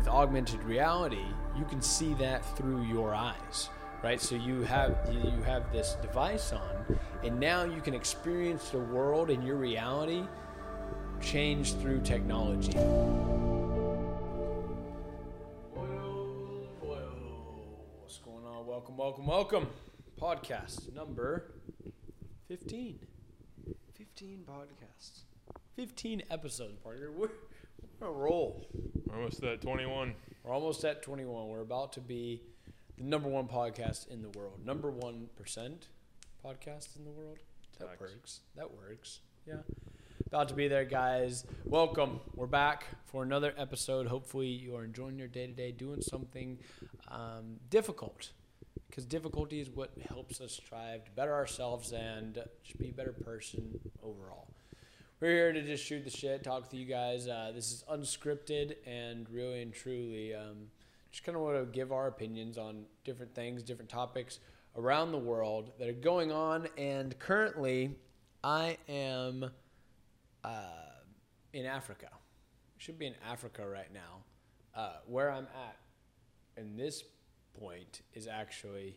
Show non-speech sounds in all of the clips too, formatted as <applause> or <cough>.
with augmented reality, you can see that through your eyes, right? So you have you have this device on, and now you can experience the world and your reality change through technology. What's going on? Welcome, welcome, welcome. Podcast number 15. 15 podcasts. 15 episodes, partner. We're, we're roll. Almost at 21. We're almost at 21. We're about to be the number one podcast in the world. Number one percent podcast in the world. That Facts. works. That works. Yeah. About to be there, guys. Welcome. We're back for another episode. Hopefully, you are enjoying your day to day, doing something um, difficult. Because difficulty is what helps us strive to better ourselves and just be a better person overall. We're here to just shoot the shit, talk to you guys. Uh, this is unscripted and really and truly um, just kind of want to give our opinions on different things, different topics around the world that are going on. And currently, I am uh, in Africa. Should be in Africa right now. Uh, where I'm at in this point is actually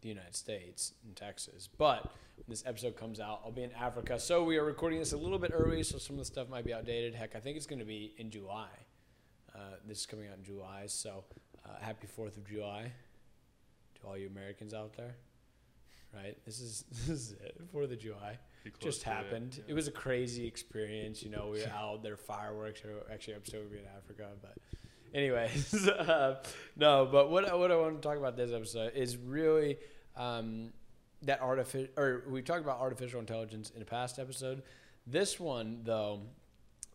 the United States in Texas. But when this episode comes out, I'll be in Africa. So we are recording this a little bit early, so some of the stuff might be outdated. Heck, I think it's going to be in July. Uh, this is coming out in July, so uh, happy Fourth of July to all you Americans out there. Right, this is <laughs> this is it. Fourth of July just to it, happened. yeah. It was a crazy experience. You know, we were <laughs> out there, fireworks. Or actually, I'm still gonna be in Africa, but anyways, <laughs> uh, no. But what I- what I want to talk about this episode is really um, that artificial. Or we talked about artificial intelligence in a past episode. This one though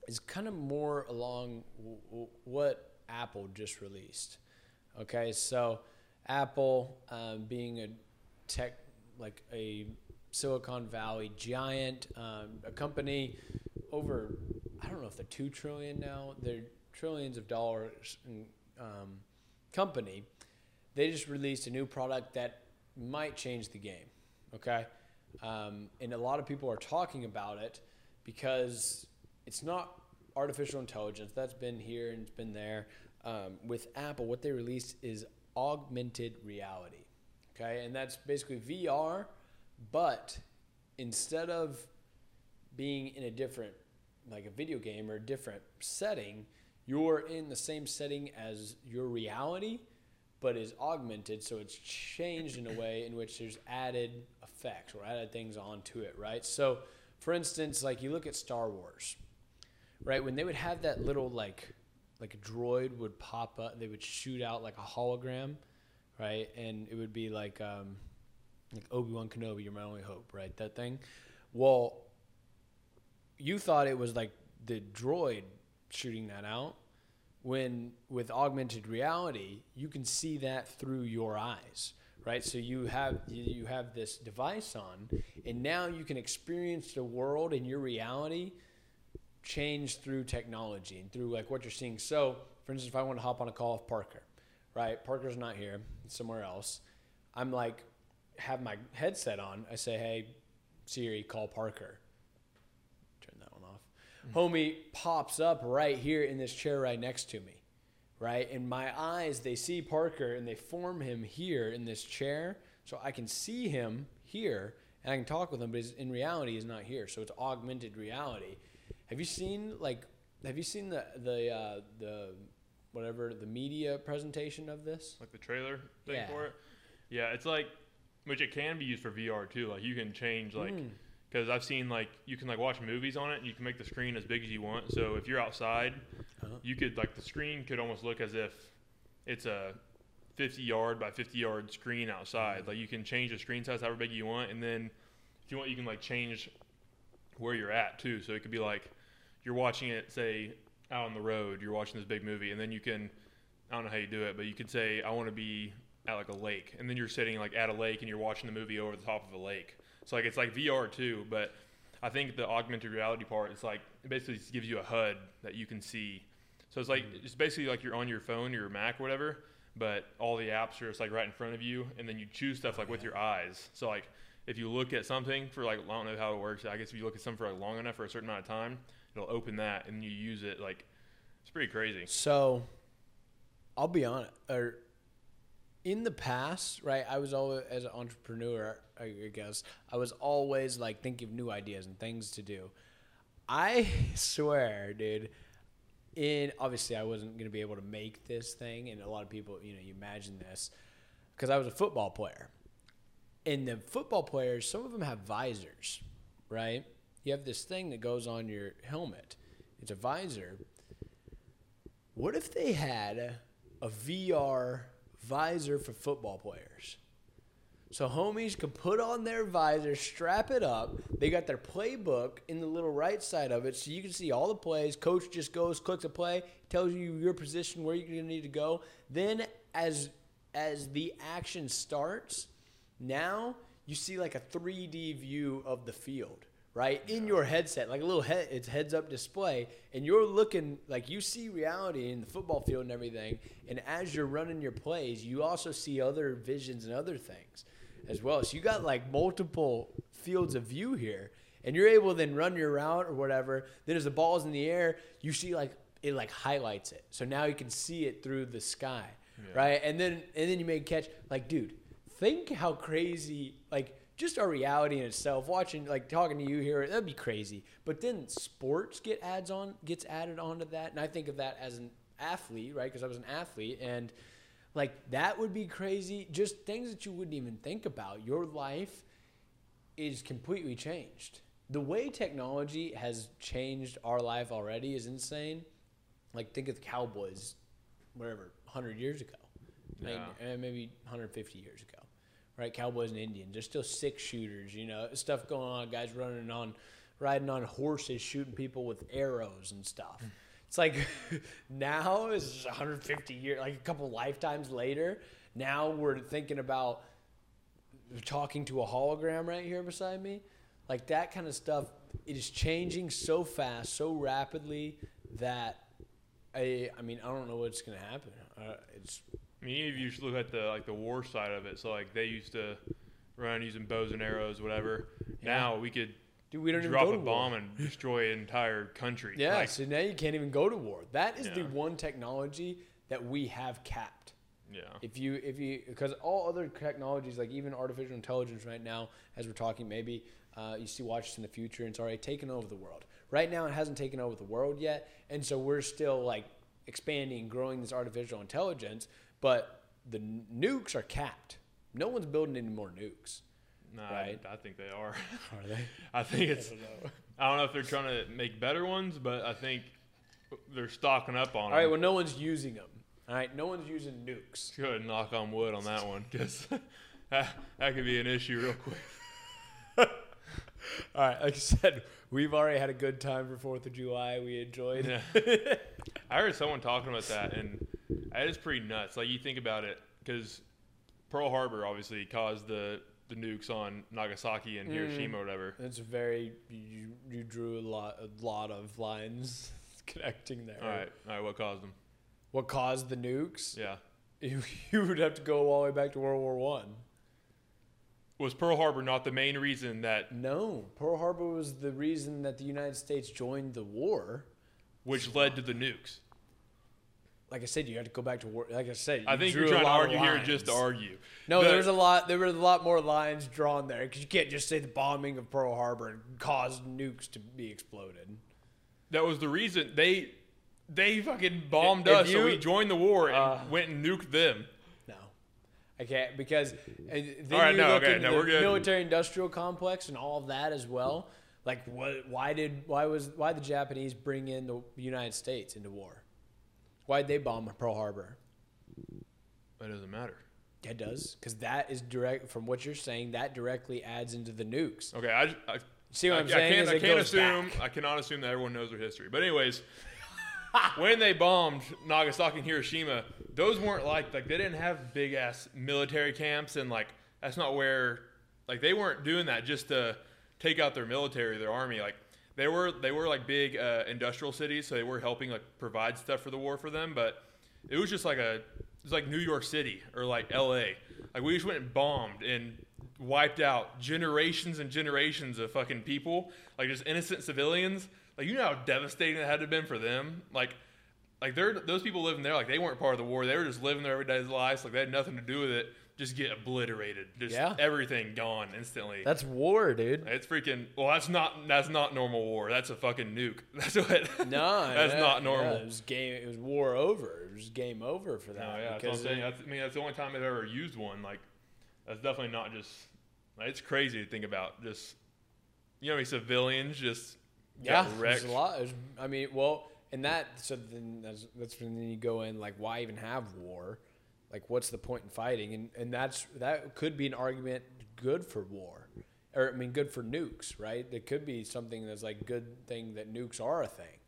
is kind of more along w- w- what Apple just released. Okay, so Apple um, being a tech like a Silicon Valley giant, um, a company over I don't know if they're two trillion now. They're trillions of dollars in, um, company. They just released a new product that might change the game. Okay, um, and a lot of people are talking about it because it's not artificial intelligence that's been here and it's been there. Um, with Apple, what they released is augmented reality. Okay, and that's basically VR, but instead of being in a different, like a video game or a different setting, you're in the same setting as your reality, but is augmented. So it's changed in a way in which there's added effects or added things onto it, right? So, for instance, like you look at Star Wars, right? When they would have that little like, like a droid would pop up, they would shoot out like a hologram, right? And it would be like, um, like Obi Wan Kenobi, you're my only hope, right? That thing. Well, you thought it was like the droid shooting that out when with augmented reality you can see that through your eyes right? So you have you have this device on and now you can experience the world and your reality change through technology and through like what you're seeing. So for instance if i want to hop on a call with parker right? Parker's not here somewhere else. I'm like have my headset on i say hey siri call parker off. Homie pops up right here in this chair right next to me, right? And my eyes, they see Parker and they form him here in this chair. So I can see him here and I can talk with him, but in reality, he's not here. So it's augmented reality. Have you seen, like, have you seen the, the, uh, the, whatever, the media presentation of this? Like the trailer thing Yeah. for it. Yeah, it's like, which it can be used for VR too. Like you can change like, Mm. Because I've seen like you can like watch movies on it and you can make the screen as big as you want. So if you're outside, Uh-huh. you could like the screen could almost look as if it's a 50 yard by 50 yard screen outside. Like you can change the screen size however big you want, and then if you want, you can like change where you're at too. So it could be like you're watching it, say out on the road, you're watching this big movie, and then you can I don't know how you do it, but you could say I want to be at like a lake, and then you're sitting like at a lake and you're watching the movie over the top of a lake. So like it's like VR too, but I think the augmented reality part is like it basically just gives you a HUD that you can see. So it's like mm-hmm. it's basically like you're on your phone, or your Mac, whatever, but all the apps are just like right in front of you, and then you choose stuff like with your eyes. So like if you look at something for like I don't know how it works. I guess if you look at something for like long enough for a certain amount of time, it'll open that and you use it. Like it's pretty crazy. So, I'll be honest. Or in the past, right? I was always as an entrepreneur. I guess I was always like thinking of new ideas and things to do. I <laughs> swear, dude. In obviously, I wasn't gonna be able to make this thing, and a lot of people, you know, you imagine this because I was a football player, and the football players, some of them have visors, right? You have this thing that goes on your helmet. It's a visor. What if they had a VR visor for football players? So homies could put on their visor, strap it up. They got their playbook in the little right side of it, so you can see all the plays. Coach just goes, clicks a play, tells you your position, where you're gonna need to go. Then as as the action starts, now you see like a 3D view of the field, right? In your headset, like a little head, it's heads up display, and you're looking like you see reality in the football field and everything. And as you're running your plays, you also see other visions and other things as well. So you got like multiple fields of view here, and you're able to then run your route or whatever. Then as the ball's in the air, you see like it like highlights it. So now you can see it through the sky, Yeah. right? And then and then you make catch. Like, dude, think how crazy like just our reality in itself. Watching like talking to you here, that'd be crazy. But then sports get ads on gets added onto that, and I think of that as an athlete, right? Because I was an athlete and. Like that would be crazy. Just things that you wouldn't even think about. Your life is completely changed. The way technology has changed our life already is insane. Like think of the Cowboys, whatever, 100 years ago, Yeah. eh, maybe 150 years ago, right? Cowboys and Indians. There's still six shooters, you know, stuff going on. Guys running on, riding on horses, shooting people with arrows and stuff. It's like <laughs> now is 150 years, like a couple lifetimes later. Now we're thinking about talking to a hologram right here beside me. Like that kind of stuff, it is changing so fast, so rapidly that I, I mean, I don't know what's gonna happen. Uh, it's I mean, if you look at the like the war side of it. So like they used to run using bows and arrows, whatever. Yeah. Now we could dude, we don't even drop a to war. bomb and destroy an entire country. Yeah, Like, so now you can't even go to war. That is the one technology that we have capped. yeah. If you if you because all other technologies like even artificial intelligence right now, as we're talking, maybe uh, you see watch this in the future and it's already taken over the world. Right now, it hasn't taken over the world yet, and so we're still like expanding, growing this artificial intelligence. But the nukes are capped. No one's building any more nukes. Nah, Right. I, I think they are. <laughs> Are they? <laughs> I think it's. don't know. I don't know if they're trying to make better ones, but I think they're stocking up on them. All right. Well, no one's using them. All right. No one's using nukes. Go ahead and knock on wood on that one, because <laughs> that, that could be an issue real quick. All right. Like I said, we've already had a good time for Fourth of July. We enjoyed. Yeah. I heard someone talking about that, and that is pretty nuts. Like you think about it, because Pearl Harbor obviously caused the the nukes on Nagasaki and Mm. Hiroshima, or whatever. It's very you, you drew a lot a lot of lines <laughs> connecting there. All right, all right. What caused them? What caused the nukes? Yeah, <laughs> You, you would have to go all the way back to World War One. was Pearl Harbor not the main reason that No, Pearl Harbor was the reason that the United States joined the war. which led to the nukes? Like I said, you had to go back to war. Like I said, I think you're trying to argue here just to argue. No, The- there was a lot. There were a lot more lines drawn there because you can't just say the bombing of Pearl Harbor caused nukes to be exploded. That was the reason they they fucking bombed If us, so you- we joined the war and Uh, went and nuked them. No, I can't because then All right, you no, look okay, into no, the military-industrial complex and all of that as well. Like, what? Why did? Why was? Why the Japanese bring in the United States into war? Why would they bomb Pearl Harbor? That doesn't matter. It does because that is direct from what you're saying. That directly adds into the nukes. Okay, I, I See what I, I'm I saying? can't, I can't assume. back. I cannot assume that everyone knows their history. But anyways, <laughs> when they bombed Nagasaki and Hiroshima, those weren't like like they didn't have big ass military camps and like that's not where like they weren't doing that just to take out their military, their army. Like they were they were like big uh, industrial cities, so they were helping like provide stuff for the war for them. But it was just like a it was like New York City or like L.A. Like we just went and bombed and wiped out generations and generations of fucking people, like just innocent civilians. Like you know how devastating that had to have been for them. Like like they're those people living there like they weren't part of the war. They were just living their everyday lives. Like they had nothing to do with it. Just get obliterated. Just Yeah. everything gone instantly. That's war, dude. it's freaking. Well, that's not that's not normal war. That's a fucking nuke. <laughs> That's what. No, <laughs> that's not normal. it was game. It was war over. It was game over for that. No, yeah, that's what I'm saying. That's, I mean, that's the only time I've ever used one. Like, that's definitely not just. Like, it's crazy to think about. Just, you know, how many civilians just yeah, there's a lot. There's- I mean, well, and that so then that's, that's when you go in like, why even have war? Like, what's the point in fighting? And and that's that could be an argument good for war, or I mean, good for nukes, right? It could be something that's like good thing that nukes are a thing,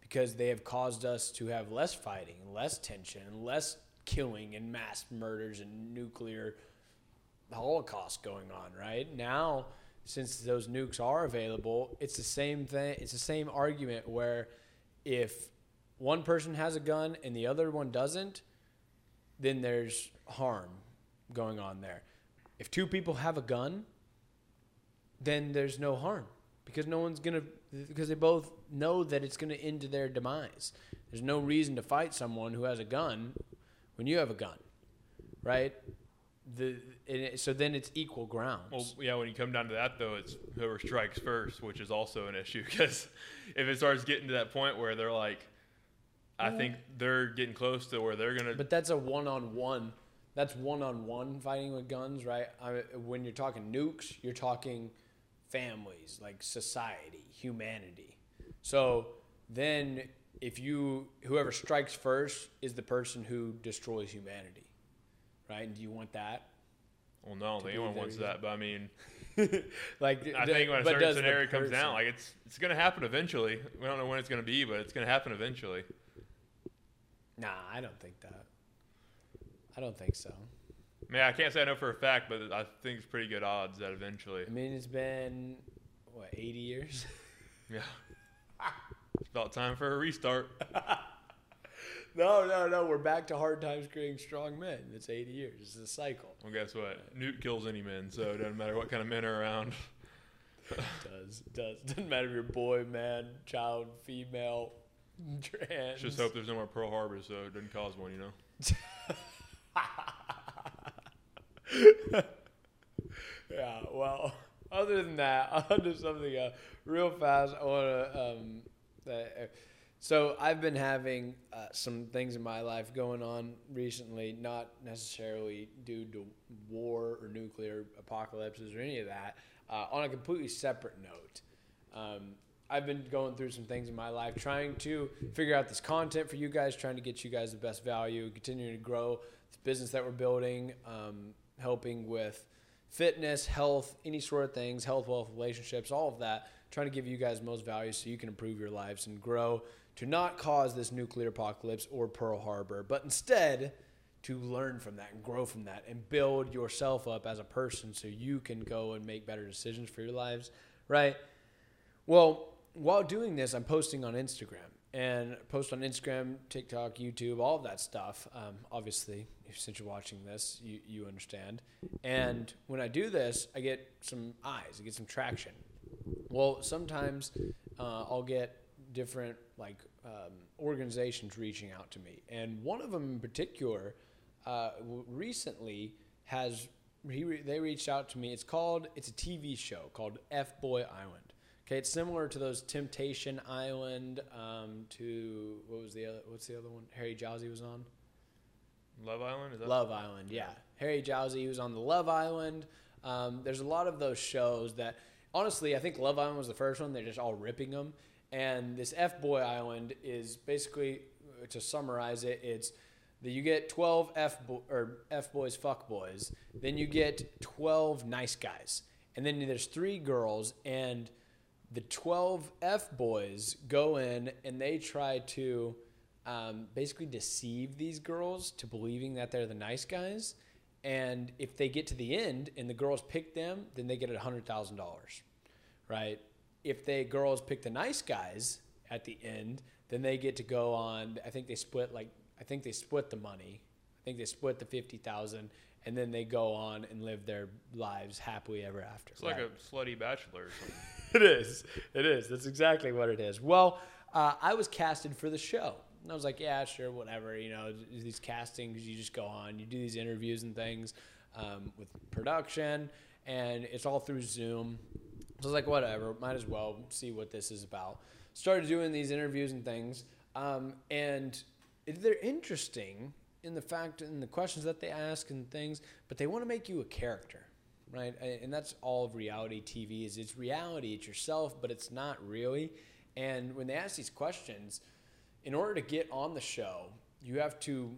because they have caused us to have less fighting, less tension, less killing and mass murders and nuclear holocaust going on right now since those nukes are available it's the same thing it's the same argument where if one person has a gun and the other one doesn't then there's harm going on there. If two people have a gun then there's no harm because no one's gonna because they both know that it's gonna end to their demise. There's no reason to fight someone who has a gun when you have a gun right? The it, so then it's equal ground. Well, yeah, when you come down to that, though, it's whoever strikes first, which is also an issue <laughs> because if it starts getting to that point where they're like, I think they're getting close to where they're gonna. but that's a one-on-one. That's one-on-one fighting with guns, right? I, when you're talking nukes, you're talking families, like society, humanity. So then, if you whoever strikes first is the person who destroys humanity, right? And do you want that? well, no, anyone wants easy. that, but I mean, <laughs> like I the- think when a certain scenario comes down, like it's it's gonna happen eventually. We don't know when it's gonna be, but it's gonna happen eventually. Nah, I don't think that. I don't think so. I mean, I can't say I know for a fact, but I think it's pretty good odds that eventually. I mean, it's been what 80 years. <laughs> Yeah. It's about time for a restart. <laughs> No, no, no. We're back to hard times creating strong men. It's 80 years. It's a cycle. Well, guess what? Newt kills any men, so it doesn't matter what kind of men are around. It <laughs> does. It does. Doesn't matter if you're boy, man, child, female, Just hope there's no more Pearl Harbor, so it doesn't cause one, you know. <laughs> Yeah, well, other than that, <laughs> I'll do something uh, real fast. I want to. Um, uh, so I've been having uh, some things in my life going on recently, not necessarily due to war or nuclear apocalypses or any of that. Uh, on a completely separate note, um, I've been going through some things in my life, trying to figure out this content for you guys, trying to get you guys the best value, continuing to grow the business that we're building, um, helping with fitness, health, any sort of things, health, wealth, relationships, all of that, trying to give you guys most value so you can improve your lives and grow to not cause this nuclear apocalypse or Pearl Harbor, but instead to learn from that and grow from that and build yourself up as a person so you can go and make better decisions for your lives, right? Well, while doing this, I'm posting on Instagram and post on Instagram, TikTok, YouTube, all of that stuff. Um, obviously, since you're watching this, you, you understand. And when I do this, I get some eyes, I get some traction. Well, sometimes uh, I'll get different like um, organizations reaching out to me, and one of them in particular uh, recently has he re- they reached out to me. It's called it's a TV show called F Boy Island. Okay, it's similar to those Temptation Island. Um, to what was the other? What's the other one? Harry Jowsey was on. Love Island? Is that Love Island, yeah. Harry Jowsey was on the Love Island. Um, there's a lot of those shows that, honestly, I think Love Island was the first one. They're just all ripping them. And this F Boy Island is basically, to summarize it, it's that you get 12 F bo- or F boys, fuck boys. Then you get 12 nice guys, and then there's three girls, and the 12 F boys go in and they try to um, basically deceive these girls to believing that they're the nice guys. And if they get to the end and the girls pick them, then they get a hundred thousand dollars, right? If they girls pick the nice guys at the end, then they get to go on. I think they split like I think they split the money. I think they split the fifty thousand, and then they go on and live their lives happily ever after. It's like a slutty bachelor or something. <laughs> It is. It is. That's exactly what it is. Well, uh, I was casted for the show. And I was like, yeah, sure, whatever. You know, these castings, you just go on, you do these interviews and things um, with production, and it's all through Zoom. So I was like, whatever, might as well see what this is about. Started doing these interviews and things, um, and they're interesting in the fact and the questions that they ask and things, but they want to make you a character, right? And that's all of reality TV is. It's reality, it's yourself, but it's not really. And when they ask these questions, in order to get on the show, you have to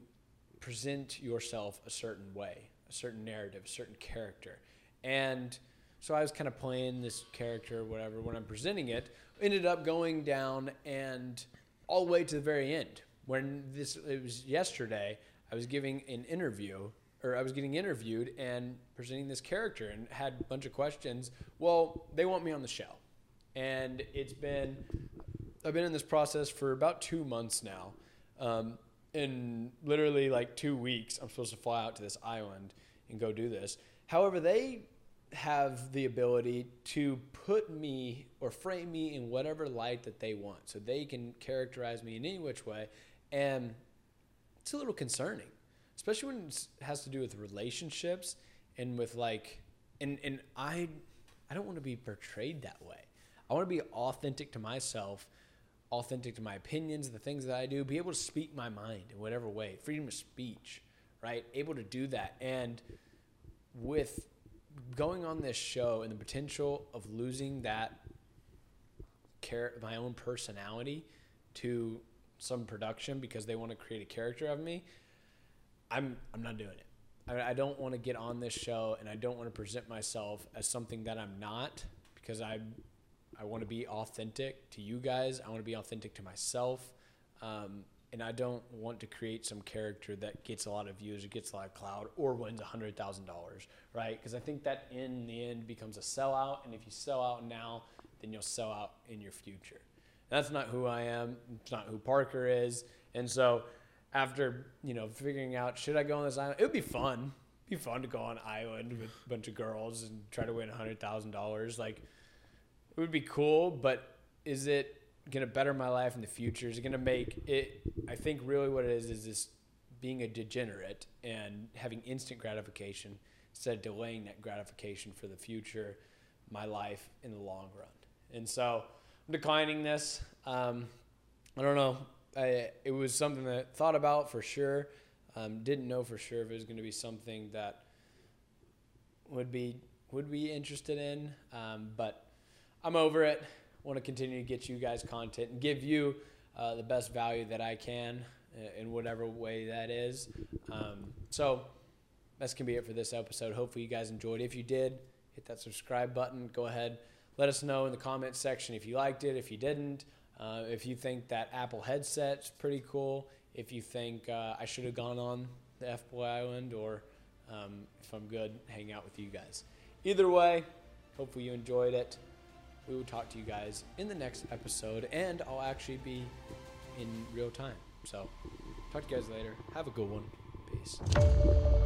present yourself a certain way, a certain narrative, a certain character. And so I was kind of playing this character, whatever, when I'm presenting it, ended up going down and all the way to the very end. When this, it was yesterday, I was giving an interview, or I was getting interviewed and presenting this character and had a bunch of questions. Well, they want me on the show. And it's been, I've been in this process for about two months now. Um, in literally like two weeks, I'm supposed to fly out to this island and go do this. However, they have the ability to put me or frame me in whatever light that they want. So they can characterize me in any which way. And it's a little concerning, especially when it has to do with relationships and with like, and and I, I don't want to be portrayed that way. I want to be authentic to myself, authentic to my opinions, the things that I do, be able to speak my mind in whatever way, freedom of speech, right? Able to do that, and with going on this show and the potential of losing that care my own personality to some production because they want to create a character of me, I'm I'm not doing it. I, I don't want to get on this show and I don't want to present myself as something that I'm not because I I want to be authentic to you guys. I want to be authentic to myself. Um, and I don't want to create some character that gets a lot of views or gets a lot of cloud or wins $100,000, right? Because I think that in the end becomes a sellout. And if you sell out now, then you'll sell out in your future. That's not who I am. It's not who Parker is. And so after, you know, figuring out should I go on this island, it would be fun. It'd be fun to go on an island with a bunch of girls and try to win $100,000. Like, it would be cool, but is it going to better my life in the future? Is it going to make it? I think really what it is is this being a degenerate and having instant gratification instead of delaying that gratification for the future, my life in the long run. And so, declining this. Um, I don't know. I, it was something that I thought about for sure. Um, didn't know for sure if it was going to be something that would be would be interested in. Um, but I'm over it. Want to continue to get you guys content and give you uh, the best value that I can uh, in whatever way that is. Um, so that's gonna be it for this episode. Hopefully you guys enjoyed. If you did, hit that subscribe button. Go ahead let us know in the comments section if you liked it, if you didn't, uh, if you think that Apple headset's pretty cool, if you think uh, I should have gone on the F Boy Island, or um, if I'm good hanging out with you guys. Either way, hopefully you enjoyed it. We will talk to you guys in the next episode, and I'll actually be in real time. So, talk to you guys later. Have a good one. Peace.